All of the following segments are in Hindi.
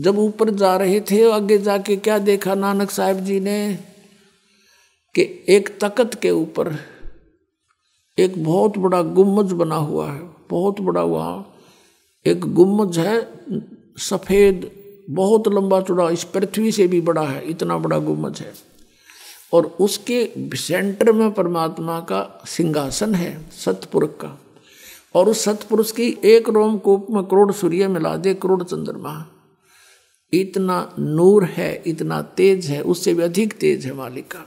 जब ऊपर जा रहे थे, आगे जाके क्या देखा नानक साहब जी ने? कि एक तकत के ऊपर एक बहुत बड़ा गुम्मज बना हुआ है, बहुत बड़ा वहाँ। एक गुम्मज है, सफ़ेद, बहुत लंबा चौड़ा, इस पृथ्वी से भी बड़ा है, इतना बड़ा गुम्मज है। और उसके सेंटर में परमात्मा का सिंहासन है, सतपुरुष का। और उस सतपुरुष की एक रोमकूप में करोड़ सूर्य मिला दे, करोड़ चंद्रमा। इतना नूर है, इतना तेज है, उससे भी अधिक तेज है मालिक। का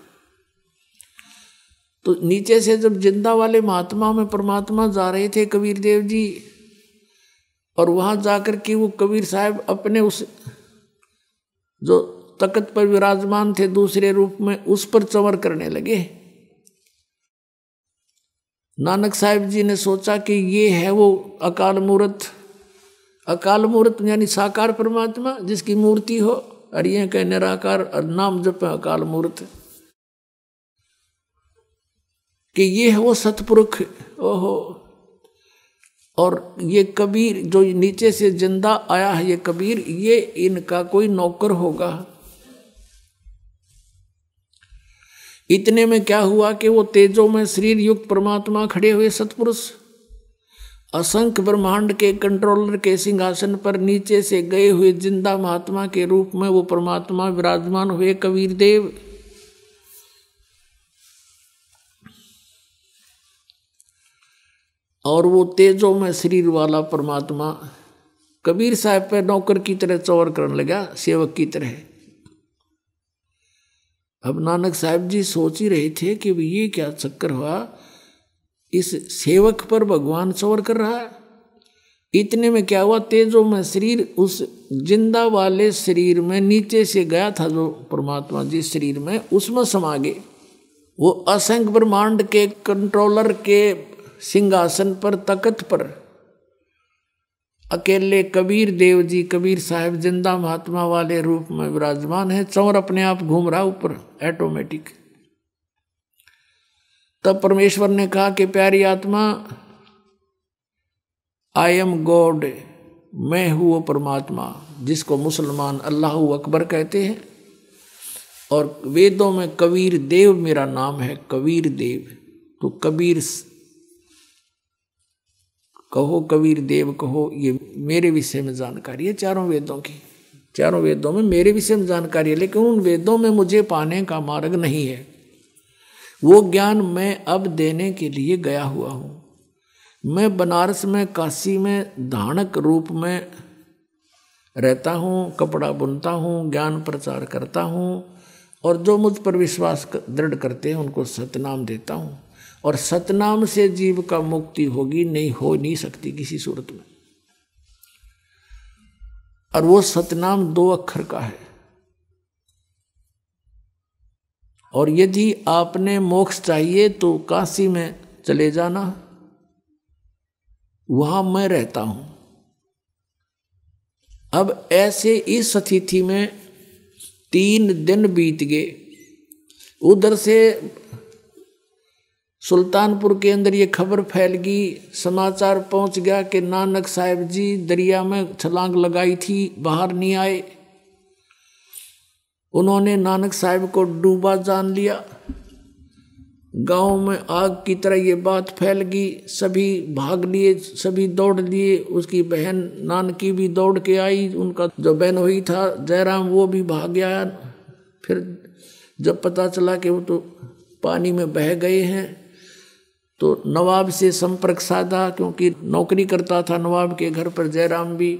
तो नीचे से जब ज़िंदा वाले महात्मा में परमात्मा जा रहे थे कबीर देव जी, और वहाँ जाकर के वो कबीर साहब अपने उस, जो तकत पर विराजमान थे दूसरे रूप में, उस पर चवर करने लगे। नानक साहिब जी ने सोचा कि ये है वो अकाल मूर्त अकाल मूर्त यानी साकार परमात्मा जिसकी मूर्ति हो। और ये कह, निराकार नाम जप अकाल मूर्त। कि ये है वो सतपुरुष ओहो। और ये कबीर जो नीचे से ज़िंदा आया है, ये कबीर, ये इनका कोई नौकर होगा। इतने में क्या हुआ कि वो तेजो में शरीर युक्त परमात्मा खड़े हुए सतपुरुष असंख्य ब्रह्मांड के कंट्रोलर के सिंहासन पर नीचे से गए हुए ज़िंदा महात्मा के रूप में वो परमात्मा विराजमान हुए कबीर देव और वो तेजो में शरीर वाला परमात्मा कबीर साहब पे नौकर की तरह चौर करने लगा, सेवक की तरह। अब नानक साहब जी सोच ही रहे थे कि ये क्या चक्कर हुआ इस सेवक पर भगवान चौर कर रहा है। इतने में क्या हुआ? तेजो में शरीर, उस ज़िंदा वाले शरीर में नीचे से गया था जो परमात्मा जी शरीर में, उसमें समा गए। वो असंख्य ब्रह्मांड के कंट्रोलर के सिंहासन पर तकत पर। अकेले कबीर देव जी कबीर साहब ज़िंदा महात्मा वाले रूप में विराजमान है। चौर अपने आप घूम रहा ऊपर ऑटोमेटिक तब परमेश्वर ने कहा कि प्यारी आत्मा आई एम गॉड मैं हूँ वो परमात्मा, जिसको मुसलमान अल्लाह अकबर कहते हैं। और वेदों में कबीर देव मेरा नाम है, कबीर देव। तो कबीर कहो कबीर देव, कहो, ये मेरे विषय में जानकारी है चारों वेदों की। चारों वेदों में मेरे विषय में जानकारी है, लेकिन उन वेदों में मुझे पाने का मार्ग नहीं है। वो ज्ञान मैं अब देने के लिए गया हुआ हूँ। मैं बनारस में, काशी में, धानक रूप में रहता हूँ, कपड़ा बुनता हूँ, ज्ञान प्रचार करता हूँ और जो मुझ पर विश्वास दृढ़ करते हैं, उनको सतनाम देता हूँ। और सतनाम से जीव का मुक्ति होगी, नहीं हो नहीं सकती किसी सूरत में। और वो सतनाम दो अक्षर का है। और यदि आपने मोक्ष चाहिए तो काशी में चले जाना। वहाँ मैं रहता हूँ। अब ऐसे इस स्थिति में तीन दिन बीत गए। उधर से सुल्तानपुर के अंदर ये खबर फैल गई। समाचार पहुँच गया कि नानक साहिब जी दरिया में छलांग लगाई थी, बाहर नहीं आए। उन्होंने नानक साहिब को डूबा जान लिया। गाँव में आग की तरह ये बात फैल गई। सभी भाग लिए, सभी दौड़ लिए। उसकी बहन नानकी भी दौड़ के आई। उनका जो बहन हुई था, जयराम, वो भी भाग गया फिर जब पता चला कि वो तो पानी में बह गए हैं तो नवाब से संपर्क साधा, क्योंकि नौकरी करता था नवाब के घर पर, जयराम भी।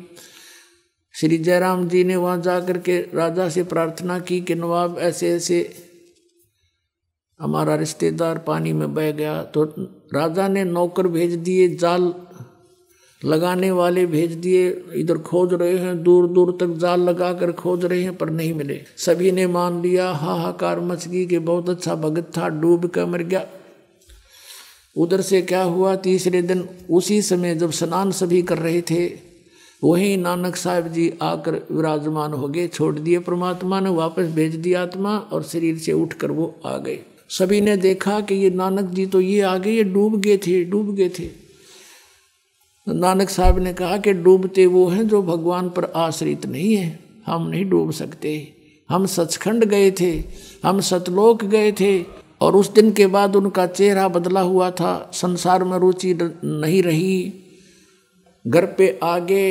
श्री जयराम जी ने वहाँ जा कर के राजा से प्रार्थना की कि नवाब ऐसे ऐसे हमारा रिश्तेदार पानी में बह गया। तो राजा ने नौकर भेज दिए, जाल लगाने वाले भेज दिए। इधर खोज रहे हैं दूर दूर तक जाल लगा कर खोज रहे हैं, पर नहीं मिले। सभी ने मान लिया, हाहाकार मच गई कि बहुत अच्छा भगत था, डूब कर मर गया। उधर से क्या हुआ, तीसरे दिन उसी समय जब स्नान सभी कर रहे थे वहीं नानक साहब जी आकर विराजमान हो गए, छोड़ दिए परमात्मा ने, वापस भेज दिया आत्मा और शरीर से उठकर वो आ गए। सभी ने देखा कि ये नानक जी तो ये आ गए ये डूब गए थे, डूब गए थे। नानक साहब ने कहा कि डूबते वो हैं जो भगवान पर आश्रित नहीं है। हम नहीं डूब सकते। हम सचखंड गए थे, हम सतलोक गए थे और उस दिन के बाद उनका चेहरा बदला हुआ था। संसार में रुचि नहीं रही। घर पे आगे